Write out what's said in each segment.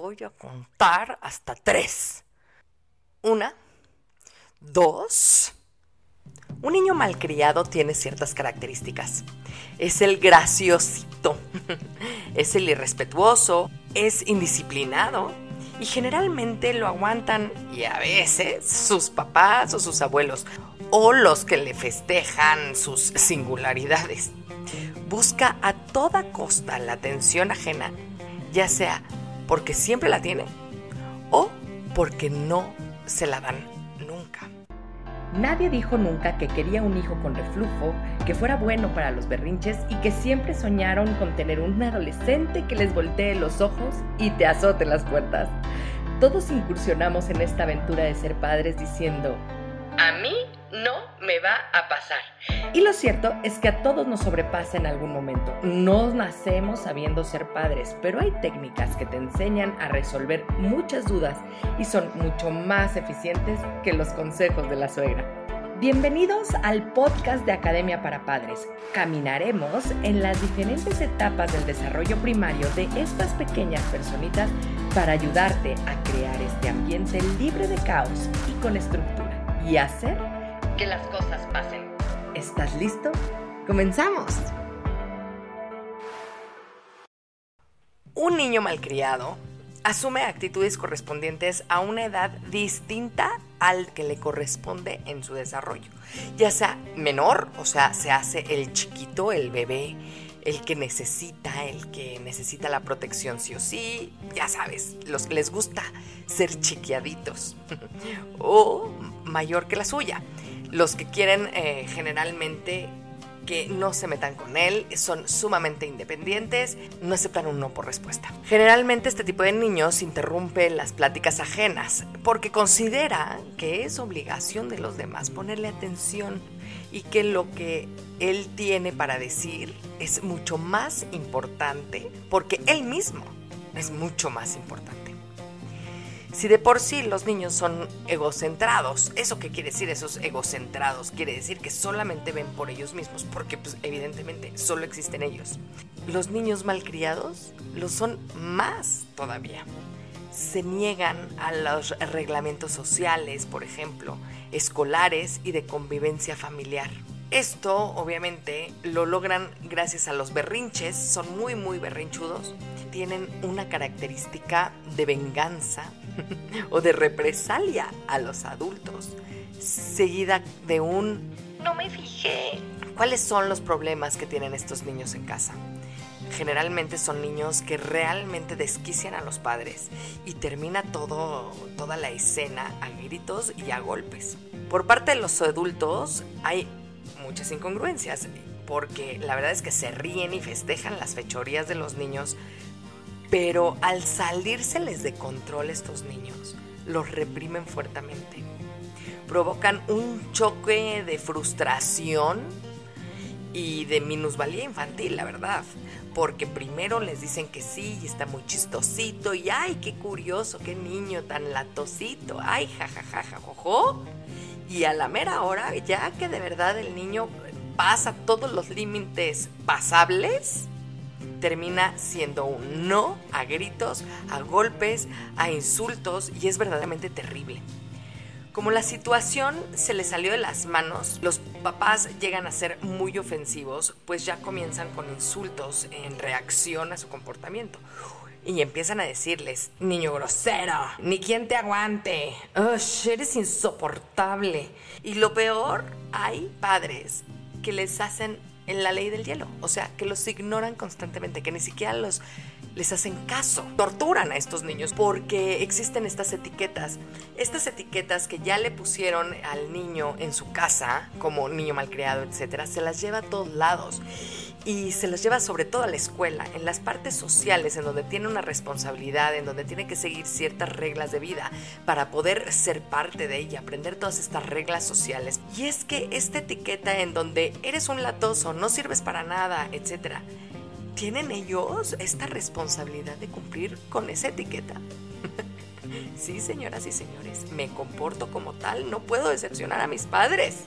voy a contar hasta tres. Una, dos. Un niño malcriado tiene ciertas características. Es el graciosito, es el irrespetuoso, es indisciplinado y generalmente lo aguantan y a veces sus papás o sus abuelos o los que le festejan sus singularidades. Busca a toda costa la atención ajena, ya sea porque siempre la tiene o porque no se la dan nunca. Nadie dijo nunca que quería un hijo con reflujo, que fuera bueno para los berrinches y que siempre soñaron con tener un adolescente que les voltee los ojos y te azote las puertas. Todos incursionamos en esta aventura de ser padres diciendo, a mí no me va a pasar. Y lo cierto es que a todos nos sobrepasa en algún momento. No nacemos sabiendo ser padres, pero hay técnicas que te enseñan a resolver muchas dudas y son mucho más eficientes que los consejos de la suegra. Bienvenidos al podcast de Academia para Padres. Caminaremos en las diferentes etapas del desarrollo primario de estas pequeñas personitas para ayudarte a crear este ambiente libre de caos y con estructura y hacer que las cosas pasen. ¿Estás listo? ¡Comenzamos! Un niño malcriado asume actitudes correspondientes a una edad distinta al que le corresponde en su desarrollo. Ya sea menor, o sea, se hace el chiquito, el bebé, el que necesita, el que necesita la protección sí o sí, ya sabes, los que les gusta ser chiquiaditos, o mayor que la suya. Los que quieren eh, generalmente que no se metan con él, son sumamente independientes, no aceptan un no por respuesta. Generalmente este tipo de niños interrumpe las pláticas ajenas porque considera que es obligación de los demás ponerle atención y que lo que él tiene para decir es mucho más importante porque él mismo es mucho más importante. Si de por sí los niños son egocentrados, ¿eso qué quiere decir esos egocentrados? Quiere decir que solamente ven por ellos mismos, porque pues, evidentemente solo existen ellos. Los niños malcriados lo son más todavía. Se niegan a los reglamentos sociales, por ejemplo, escolares y de convivencia familiar. Esto obviamente lo logran gracias a los berrinches, son muy muy berrinchudos, tienen una característica de venganza o de represalia a los adultos, seguida de un no me fijé. ¿Cuáles son los problemas que tienen estos niños en casa? Generalmente son niños que realmente desquician a los padres y termina todo, toda la escena a gritos y a golpes. Por parte de los adultos hay muchas incongruencias, porque la verdad es que se ríen y festejan las fechorías de los niños, pero al salírseles de control estos niños, los reprimen fuertemente. Provocan un choque de frustración y de minusvalía infantil, la verdad. Porque primero les dicen que sí y está muy chistosito y ay, qué curioso, qué niño tan latosito, ay, jajajaja, jojo. Y a la mera hora, ya que de verdad el niño pasa todos los límites pasables, termina siendo un no a gritos, a golpes, a insultos y es verdaderamente terrible. Como la situación se le salió de las manos, los papás llegan a ser muy ofensivos, pues ya comienzan con insultos en reacción a su comportamiento y empiezan a decirles, niño grosero, ni quien te aguante, eres insoportable. Y lo peor, hay padres que les hacen en la ley del hielo, o sea, que los ignoran constantemente, que ni siquiera los les hacen caso, torturan a estos niños porque existen estas etiquetas, estas etiquetas que ya le pusieron al niño en su casa como niño malcriado, etcétera, se las lleva a todos lados y se los lleva sobre todo a la escuela, en las partes sociales, en donde tiene una responsabilidad, en donde tiene que seguir ciertas reglas de vida para poder ser parte de ella, aprender todas estas reglas sociales. Y es que esta etiqueta en donde eres un latoso, no sirves para nada, etc., ¿tienen ellos esta responsabilidad de cumplir con esa etiqueta? sí, señoras y señores, me comporto como tal, no puedo decepcionar a mis padres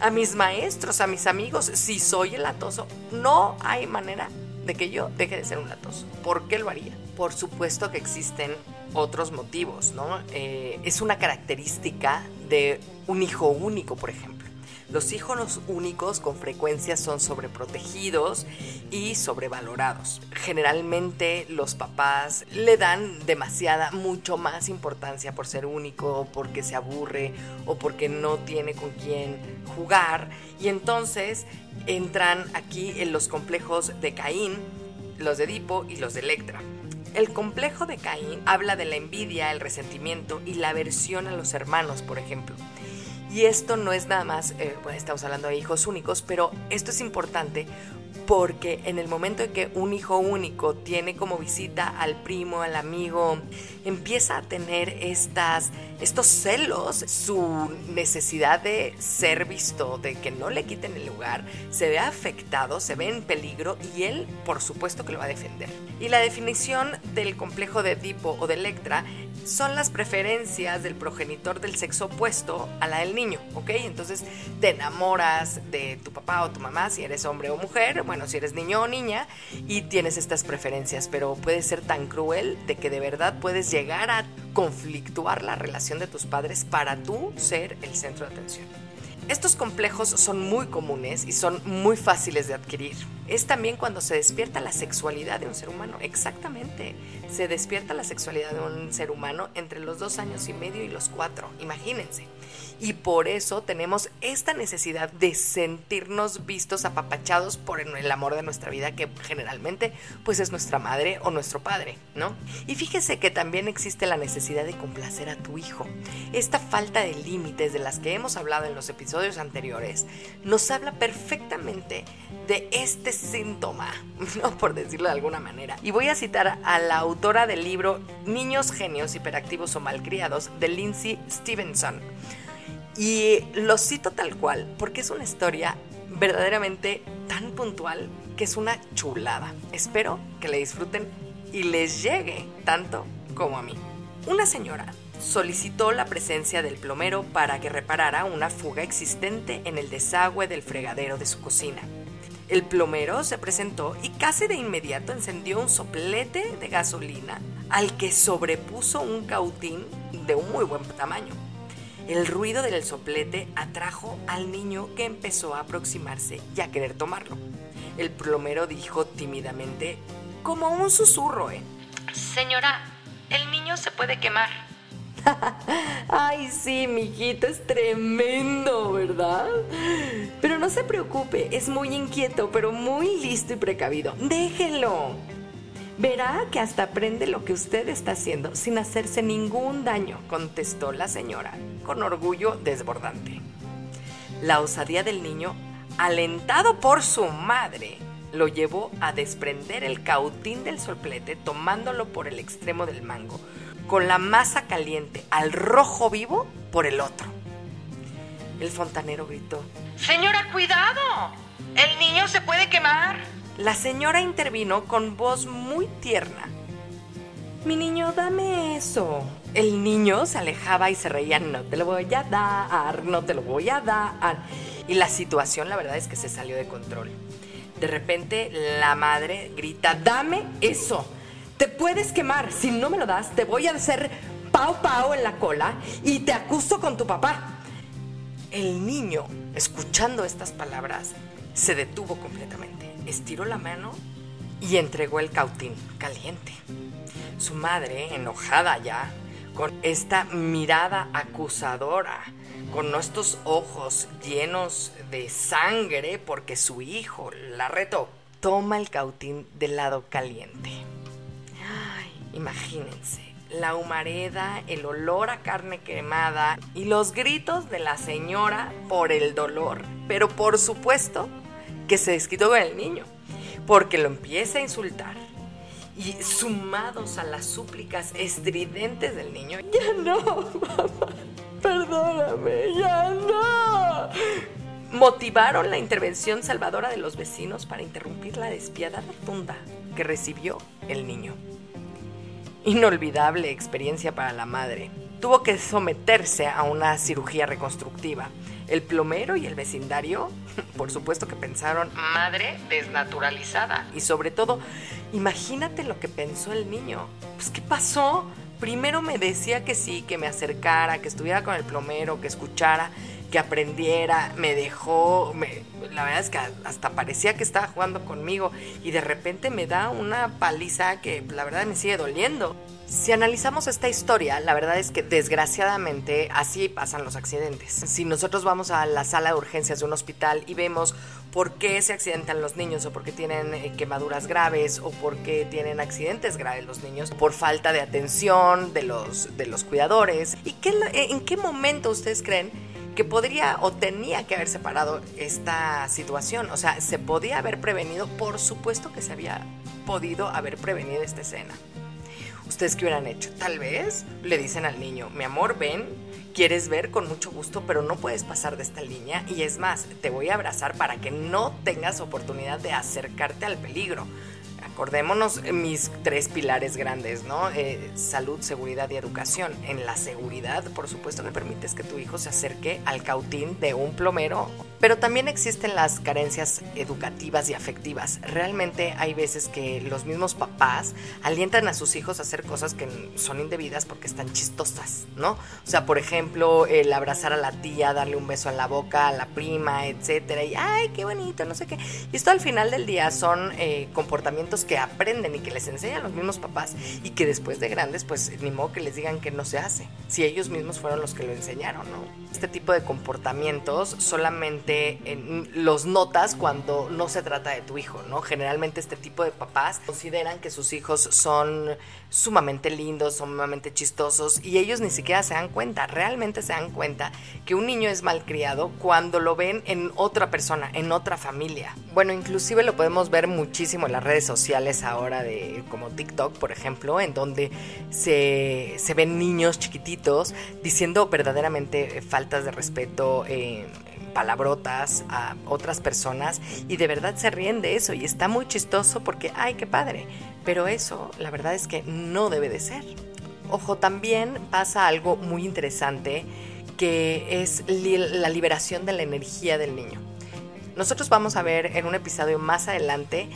a mis maestros, a mis amigos, si soy el latoso, no hay manera de que yo deje de ser un latoso. ¿Por qué lo haría? Por supuesto que existen otros motivos, ¿no? Eh, es una característica de un hijo único, por ejemplo. Los hijos únicos con frecuencia son sobreprotegidos y sobrevalorados. Generalmente los papás le dan demasiada, mucho más importancia por ser único, porque se aburre o porque no tiene con quién jugar. Y entonces entran aquí en los complejos de Caín, los de Edipo y los de Electra. El complejo de Caín habla de la envidia, el resentimiento y la aversión a los hermanos, por ejemplo. Y esto no es nada más, eh, bueno, estamos hablando de hijos únicos, pero esto es importante porque en el momento en que un hijo único tiene como visita al primo, al amigo, empieza a tener estas, estos celos, su necesidad de ser visto, de que no le quiten el lugar, se ve afectado, se ve en peligro y él, por supuesto, que lo va a defender. Y la definición del complejo de Edipo o de Electra son las preferencias del progenitor del sexo opuesto a la del niño, ¿ok? Entonces te enamoras de tu papá o tu mamá si eres hombre o mujer, bueno, si eres niño o niña, y tienes estas preferencias, pero puede ser tan cruel de que de verdad puedes llegar a conflictuar la relación de tus padres para tú ser el centro de atención. Estos complejos son muy comunes y son muy fáciles de adquirir. Es también cuando se despierta la sexualidad de un ser humano. Exactamente. Se despierta la sexualidad de un ser humano entre los dos años y medio y los cuatro. Imagínense y por eso tenemos esta necesidad de sentirnos vistos, apapachados por el amor de nuestra vida, que generalmente pues es nuestra madre o nuestro padre, ¿no? Y fíjese que también existe la necesidad de complacer a tu hijo. Esta falta de límites de las que hemos hablado en los episodios anteriores nos habla perfectamente de este síntoma, ¿no? por decirlo de alguna manera. Y voy a citar a la autora del libro Niños genios hiperactivos o malcriados de Lindsay Stevenson. Y lo cito tal cual, porque es una historia verdaderamente tan puntual que es una chulada. Espero que la disfruten y les llegue tanto como a mí. Una señora solicitó la presencia del plomero para que reparara una fuga existente en el desagüe del fregadero de su cocina. El plomero se presentó y casi de inmediato encendió un soplete de gasolina al que sobrepuso un cautín de un muy buen tamaño. El ruido del soplete atrajo al niño que empezó a aproximarse y a querer tomarlo. El plomero dijo tímidamente, como un susurro, ¿eh? Señora, el niño se puede quemar. Ay, sí, mijito, es tremendo, ¿verdad? Pero no se preocupe, es muy inquieto, pero muy listo y precavido. Déjelo. Verá que hasta aprende lo que usted está haciendo sin hacerse ningún daño, contestó la señora, con orgullo desbordante. La osadía del niño, alentado por su madre, lo llevó a desprender el cautín del soplete tomándolo por el extremo del mango, con la masa caliente al rojo vivo por el otro. El fontanero gritó, Señora, cuidado, el niño se puede quemar. La señora intervino con voz muy tierna. Mi niño, dame eso. El niño se alejaba y se reía, no te lo voy a dar, no te lo voy a dar. Y la situación, la verdad es que se salió de control. De repente, la madre grita, dame eso. Te puedes quemar. Si no me lo das, te voy a hacer pau pau en la cola y te acuso con tu papá. El niño, escuchando estas palabras, se detuvo completamente estiró la mano y entregó el cautín caliente. Su madre, enojada ya, con esta mirada acusadora, con estos ojos llenos de sangre porque su hijo la retó, toma el cautín del lado caliente. Imagínense, la humareda, el olor a carne quemada y los gritos de la señora por el dolor, pero por supuesto que se desquitó con el niño, porque lo empieza a insultar. Y sumados a las súplicas estridentes del niño, ya no, mamá, perdóname, ya no. Motivaron la intervención salvadora de los vecinos para interrumpir la despiadada tunda que recibió el niño. Inolvidable experiencia para la madre. tuvo que someterse a una cirugía reconstructiva. El plomero y el vecindario, por supuesto que pensaron, madre desnaturalizada. Y sobre todo, imagínate lo que pensó el niño. Pues, ¿qué pasó? Primero me decía que sí, que me acercara, que estuviera con el plomero, que escuchara, que aprendiera, me dejó, la verdad es que hasta parecía que estaba jugando conmigo y de repente me da una paliza que la verdad me sigue doliendo. Si analizamos esta historia, la verdad es que desgraciadamente así pasan los accidentes. Si nosotros vamos a la sala de urgencias de un hospital y vemos por qué se accidentan los niños o por qué tienen eh, quemaduras graves o por qué tienen accidentes graves los niños, por falta de atención de los, de los cuidadores, ¿y qué, en qué momento ustedes creen que podría o tenía que haber separado esta situación? O sea, ¿se podía haber prevenido? Por supuesto que se había podido haber prevenido esta escena. ¿Ustedes qué hubieran hecho? Tal vez le dicen al niño, mi amor, ven, quieres ver con mucho gusto, pero no puedes pasar de esta línea y es más, te voy a abrazar para que no tengas oportunidad de acercarte al peligro. Acordémonos mis tres pilares grandes, ¿no? Eh, salud, seguridad y educación. En la seguridad, por supuesto, le permites que tu hijo se acerque al cautín de un plomero pero también existen las carencias educativas y afectivas. Realmente hay veces que los mismos papás alientan a sus hijos a hacer cosas que son indebidas porque están chistosas, ¿no? O sea, por ejemplo, el abrazar a la tía, darle un beso en la boca a la prima, etcétera, y ay, qué bonito, no sé qué. Y esto al final del día son eh, comportamientos que aprenden y que les enseñan los mismos papás y que después de grandes, pues ni modo que les digan que no se hace, si ellos mismos fueron los que lo enseñaron, ¿no? Este tipo de comportamientos solamente los notas cuando no se trata de tu hijo, ¿no? Generalmente este tipo de papás consideran que sus hijos son sumamente lindos, sumamente chistosos y ellos ni siquiera se dan cuenta, realmente se dan cuenta que un niño es malcriado cuando lo ven en otra persona, en otra familia. Bueno, inclusive lo podemos ver muchísimo en las redes sociales ahora de como TikTok, por ejemplo, en donde se, se ven niños chiquititos diciendo verdaderamente faltas de respeto. Eh, palabrotas a otras personas y de verdad se ríen de eso y está muy chistoso porque, ay, qué padre. Pero eso, la verdad es que no debe de ser. Ojo, también pasa algo muy interesante que es la liberación de la energía del niño. Nosotros vamos a ver en un episodio más adelante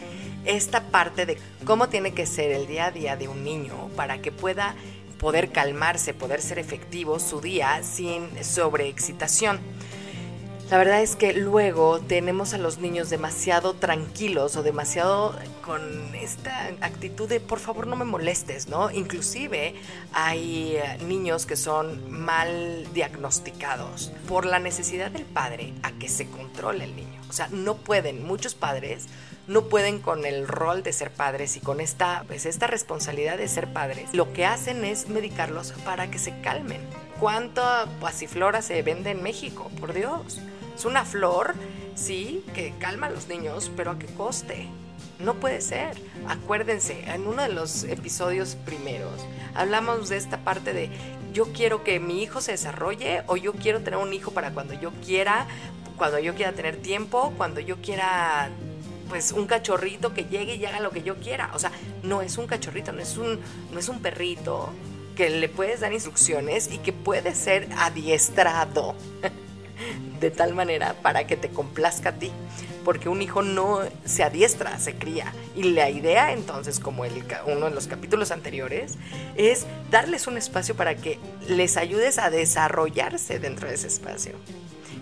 esta parte de cómo tiene que ser el día a día de un niño para que pueda poder calmarse, poder ser efectivo su día sin sobreexcitación. La verdad es que luego tenemos a los niños demasiado tranquilos o demasiado con esta actitud de por favor no me molestes, ¿no? Inclusive hay eh, niños que son mal diagnosticados por la necesidad del padre a que se controle el niño. O sea, no pueden, muchos padres no pueden con el rol de ser padres y con esta, pues, esta responsabilidad de ser padres. Lo que hacen es medicarlos para que se calmen. ¿Cuánta pasiflora se vende en México? Por Dios. Es una flor, sí, que calma a los niños, pero ¿a qué coste? No puede ser. Acuérdense, en uno de los episodios primeros hablamos de esta parte de yo quiero que mi hijo se desarrolle o yo quiero tener un hijo para cuando yo quiera, cuando yo quiera tener tiempo, cuando yo quiera pues un cachorrito que llegue y haga lo que yo quiera. O sea, no es un cachorrito, no es un, no es un perrito que le puedes dar instrucciones y que puede ser adiestrado de tal manera para que te complazca a ti. Porque un hijo no se adiestra, se cría. Y la idea entonces, como el, uno de los capítulos anteriores, es darles un espacio para que les ayudes a desarrollarse dentro de ese espacio.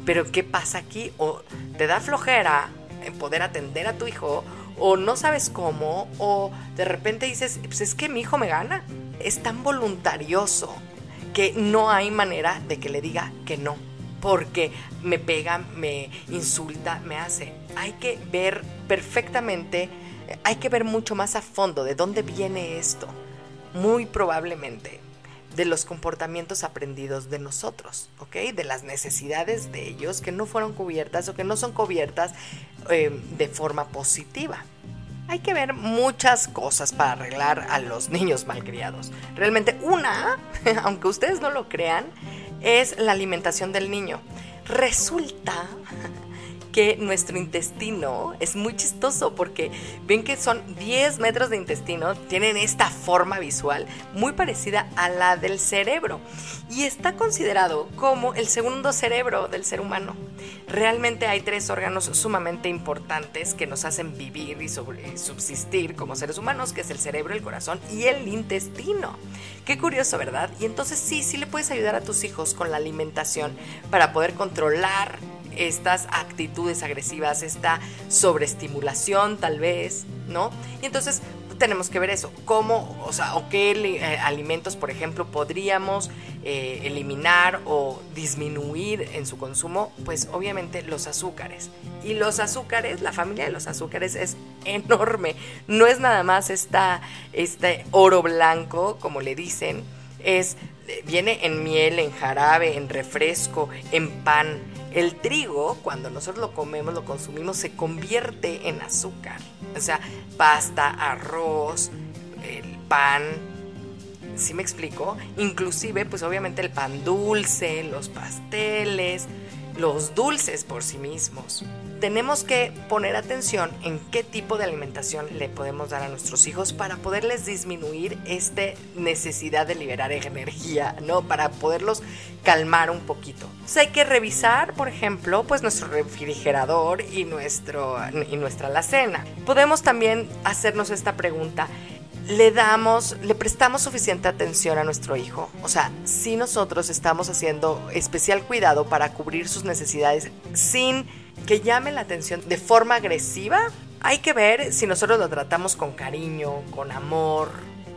Pero ¿qué pasa aquí? O te da flojera poder atender a tu hijo, o no sabes cómo, o de repente dices, pues es que mi hijo me gana. Es tan voluntarioso que no hay manera de que le diga que no porque me pega, me insulta, me hace. Hay que ver perfectamente, hay que ver mucho más a fondo de dónde viene esto. Muy probablemente de los comportamientos aprendidos de nosotros, ¿ok? De las necesidades de ellos que no fueron cubiertas o que no son cubiertas eh, de forma positiva. Hay que ver muchas cosas para arreglar a los niños malcriados. Realmente una, aunque ustedes no lo crean, es la alimentación del niño. Resulta que nuestro intestino es muy chistoso porque ven que son 10 metros de intestino, tienen esta forma visual muy parecida a la del cerebro y está considerado como el segundo cerebro del ser humano. Realmente hay tres órganos sumamente importantes que nos hacen vivir y subsistir como seres humanos, que es el cerebro, el corazón y el intestino. Qué curioso, ¿verdad? Y entonces sí, sí le puedes ayudar a tus hijos con la alimentación para poder controlar estas actitudes agresivas, esta sobreestimulación tal vez, ¿no? Y entonces tenemos que ver eso, cómo, o sea, o qué eh, alimentos, por ejemplo, podríamos eh, eliminar o disminuir en su consumo, pues obviamente los azúcares. Y los azúcares, la familia de los azúcares es enorme, no es nada más esta, este oro blanco, como le dicen, es, viene en miel, en jarabe, en refresco, en pan, el trigo, cuando nosotros lo comemos, lo consumimos, se convierte en azúcar. O sea, pasta, arroz, el pan, ¿sí me explico? Inclusive, pues obviamente el pan dulce, los pasteles, los dulces por sí mismos tenemos que poner atención en qué tipo de alimentación le podemos dar a nuestros hijos para poderles disminuir esta necesidad de liberar energía, ¿no? Para poderlos calmar un poquito. hay que revisar, por ejemplo, pues nuestro refrigerador y, nuestro, y nuestra alacena. Podemos también hacernos esta pregunta le damos, le prestamos suficiente atención a nuestro hijo. O sea, si nosotros estamos haciendo especial cuidado para cubrir sus necesidades sin que llame la atención de forma agresiva, hay que ver si nosotros lo tratamos con cariño, con amor,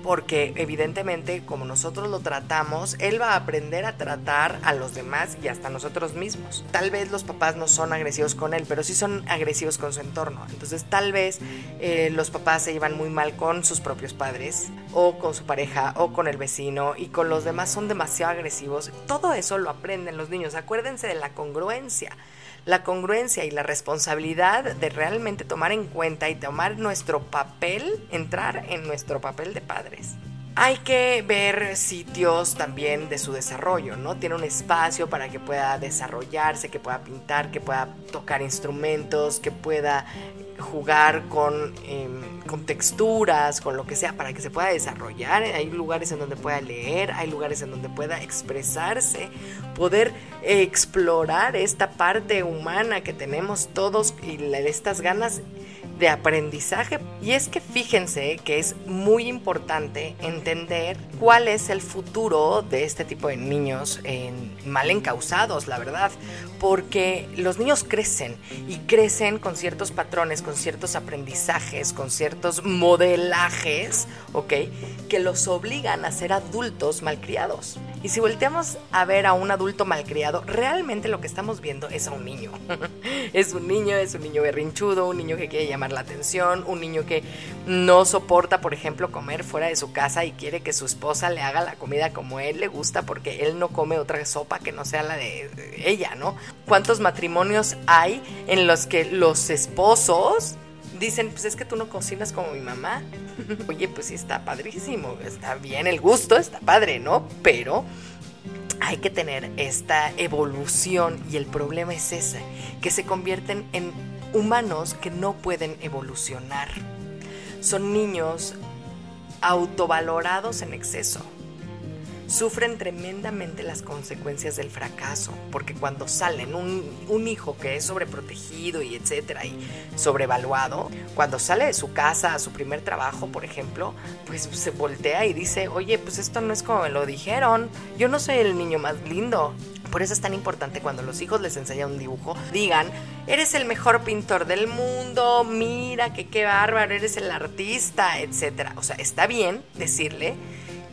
porque evidentemente como nosotros lo tratamos, él va a aprender a tratar a los demás y hasta nosotros mismos. Tal vez los papás no son agresivos con él, pero sí son agresivos con su entorno. Entonces tal vez eh, los papás se llevan muy mal con sus propios padres o con su pareja o con el vecino y con los demás son demasiado agresivos. Todo eso lo aprenden los niños. Acuérdense de la congruencia la congruencia y la responsabilidad de realmente tomar en cuenta y tomar nuestro papel, entrar en nuestro papel de padres. Hay que ver sitios también de su desarrollo, ¿no? Tiene un espacio para que pueda desarrollarse, que pueda pintar, que pueda tocar instrumentos, que pueda jugar con, em, con texturas, con lo que sea, para que se pueda desarrollar. Hay lugares en donde pueda leer, hay lugares en donde pueda expresarse, poder explorar esta parte humana que tenemos todos y estas ganas de aprendizaje. Y es que fíjense que es muy importante entender cuál es el futuro de este tipo de niños mal encausados, la verdad, porque los niños crecen y crecen con ciertos patrones, con ciertos aprendizajes, con ciertos modelajes, ¿ok? Que los obligan a ser adultos malcriados. Y si volteamos a ver a un adulto malcriado, realmente lo que estamos viendo es a un niño. es un niño, es un niño berrinchudo, un niño que quiere llamar la atención, un niño que no soporta, por ejemplo, comer fuera de su casa y quiere que su esposa le haga la comida como él le gusta porque él no come otra sopa que no sea la de ella, ¿no? ¿Cuántos matrimonios hay en los que los esposos dicen, pues es que tú no cocinas como mi mamá? Oye, pues sí, está padrísimo, está bien el gusto, está padre, ¿no? Pero hay que tener esta evolución y el problema es ese, que se convierten en humanos que no pueden evolucionar. Son niños autovalorados en exceso sufren tremendamente las consecuencias del fracaso, porque cuando salen un, un, hijo que es sobreprotegido y etcétera, y sobrevaluado, cuando sale de su casa a su primer trabajo, por ejemplo, pues se voltea y dice, oye, pues esto no es como lo dijeron, yo no soy el niño más lindo. Por eso es tan importante cuando los hijos les enseñan un dibujo, digan, eres el mejor pintor del mundo, mira que qué bárbaro, eres el artista, etcétera. O sea, está bien decirle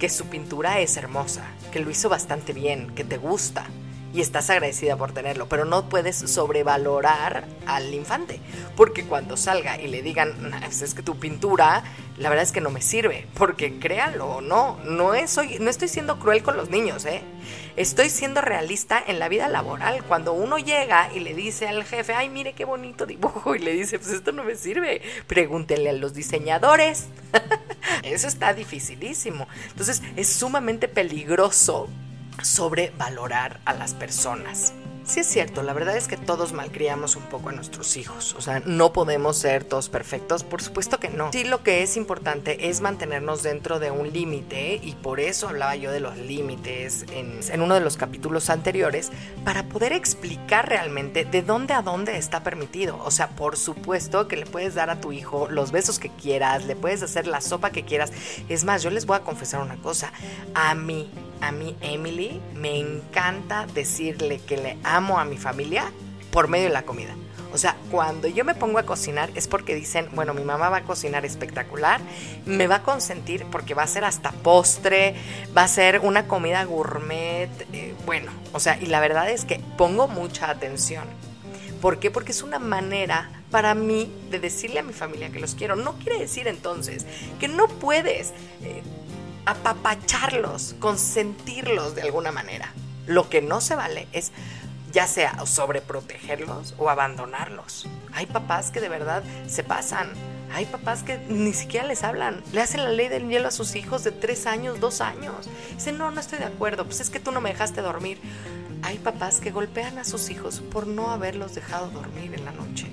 que su pintura es hermosa, que lo hizo bastante bien, que te gusta y estás agradecida por tenerlo, pero no puedes sobrevalorar al infante, porque cuando salga y le digan, pues es que tu pintura, la verdad es que no me sirve, porque créanlo o no, no, es, no estoy siendo cruel con los niños, ¿eh? estoy siendo realista en la vida laboral. Cuando uno llega y le dice al jefe, ay, mire qué bonito dibujo, y le dice, pues esto no me sirve, pregúntenle a los diseñadores. Eso está dificilísimo. Entonces es sumamente peligroso sobrevalorar a las personas. Sí es cierto, la verdad es que todos malcriamos un poco a nuestros hijos, o sea, no podemos ser todos perfectos, por supuesto que no. Sí lo que es importante es mantenernos dentro de un límite y por eso hablaba yo de los límites en, en, uno de los capítulos anteriores, para poder explicar realmente de dónde a dónde está permitido. O sea, por supuesto que le puedes dar a tu hijo los besos que quieras, le puedes hacer la sopa que quieras. Es más, yo les voy a confesar una cosa, a mí a mí, Emily, me encanta decirle que le amo a mi familia por medio de la comida. O sea, cuando yo me pongo a cocinar es porque dicen, bueno, mi mamá va a cocinar espectacular, me va a consentir porque va a ser hasta postre, va a ser una comida gourmet, eh, bueno, o sea, y la verdad es que pongo mucha atención. ¿Por qué? Porque es una manera para mí de decirle a mi familia que los quiero. No quiere decir entonces que no puedes eh, apapacharlos, consentirlos de alguna manera. Lo que no se vale es ya sea sobreprotegerlos o abandonarlos. Hay papás que de verdad se pasan. Hay papás que ni siquiera les hablan. Le hacen la ley del hielo a sus hijos de tres años, dos años. Dicen, no, no estoy de acuerdo. Pues es que tú no me dejaste dormir. Hay papás que golpean a sus hijos por no haberlos dejado dormir en la noche.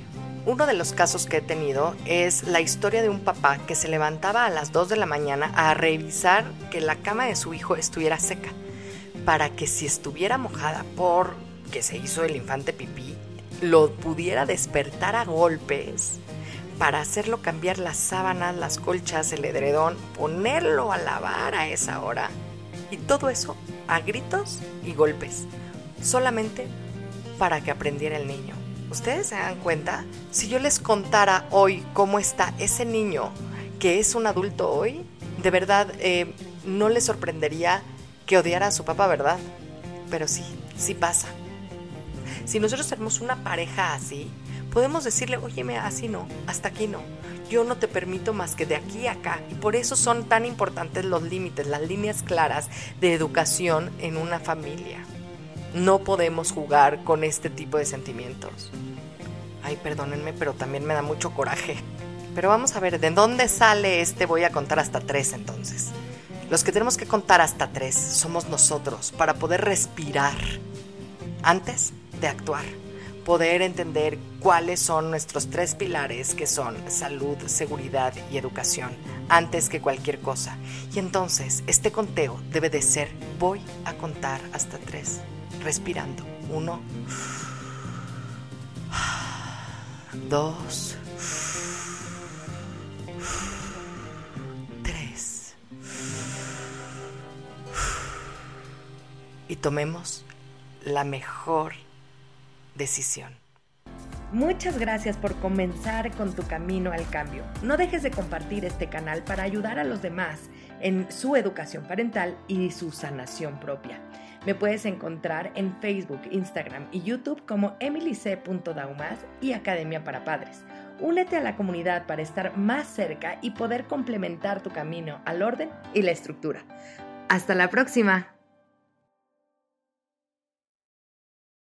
Uno de los casos que he tenido es la historia de un papá que se levantaba a las 2 de la mañana a revisar que la cama de su hijo estuviera seca, para que si estuviera mojada por que se hizo el infante pipí, lo pudiera despertar a golpes para hacerlo cambiar las sábanas, las colchas, el edredón, ponerlo a lavar a esa hora. Y todo eso a gritos y golpes, solamente para que aprendiera el niño. ¿Ustedes se dan cuenta? Si yo les contara hoy cómo está ese niño que es un adulto hoy, de verdad eh, no le sorprendería que odiara a su papá, ¿verdad? Pero sí, sí pasa. Si nosotros tenemos una pareja así, podemos decirle, óyeme, así no, hasta aquí no. Yo no te permito más que de aquí a acá. Y por eso son tan importantes los límites, las líneas claras de educación en una familia. No podemos jugar con este tipo de sentimientos. Ay, perdónenme, pero también me da mucho coraje. Pero vamos a ver, ¿de dónde sale este? Voy a contar hasta tres entonces. Los que tenemos que contar hasta tres somos nosotros para poder respirar antes de actuar. Poder entender cuáles son nuestros tres pilares que son salud, seguridad y educación antes que cualquier cosa. Y entonces este conteo debe de ser voy a contar hasta tres respirando. Uno, dos, tres. Y tomemos la mejor decisión. Muchas gracias por comenzar con tu camino al cambio. No dejes de compartir este canal para ayudar a los demás en su educación parental y su sanación propia. Me puedes encontrar en Facebook, Instagram y YouTube como emilyc.daumas y Academia para Padres. Únete a la comunidad para estar más cerca y poder complementar tu camino al orden y la estructura. Hasta la próxima.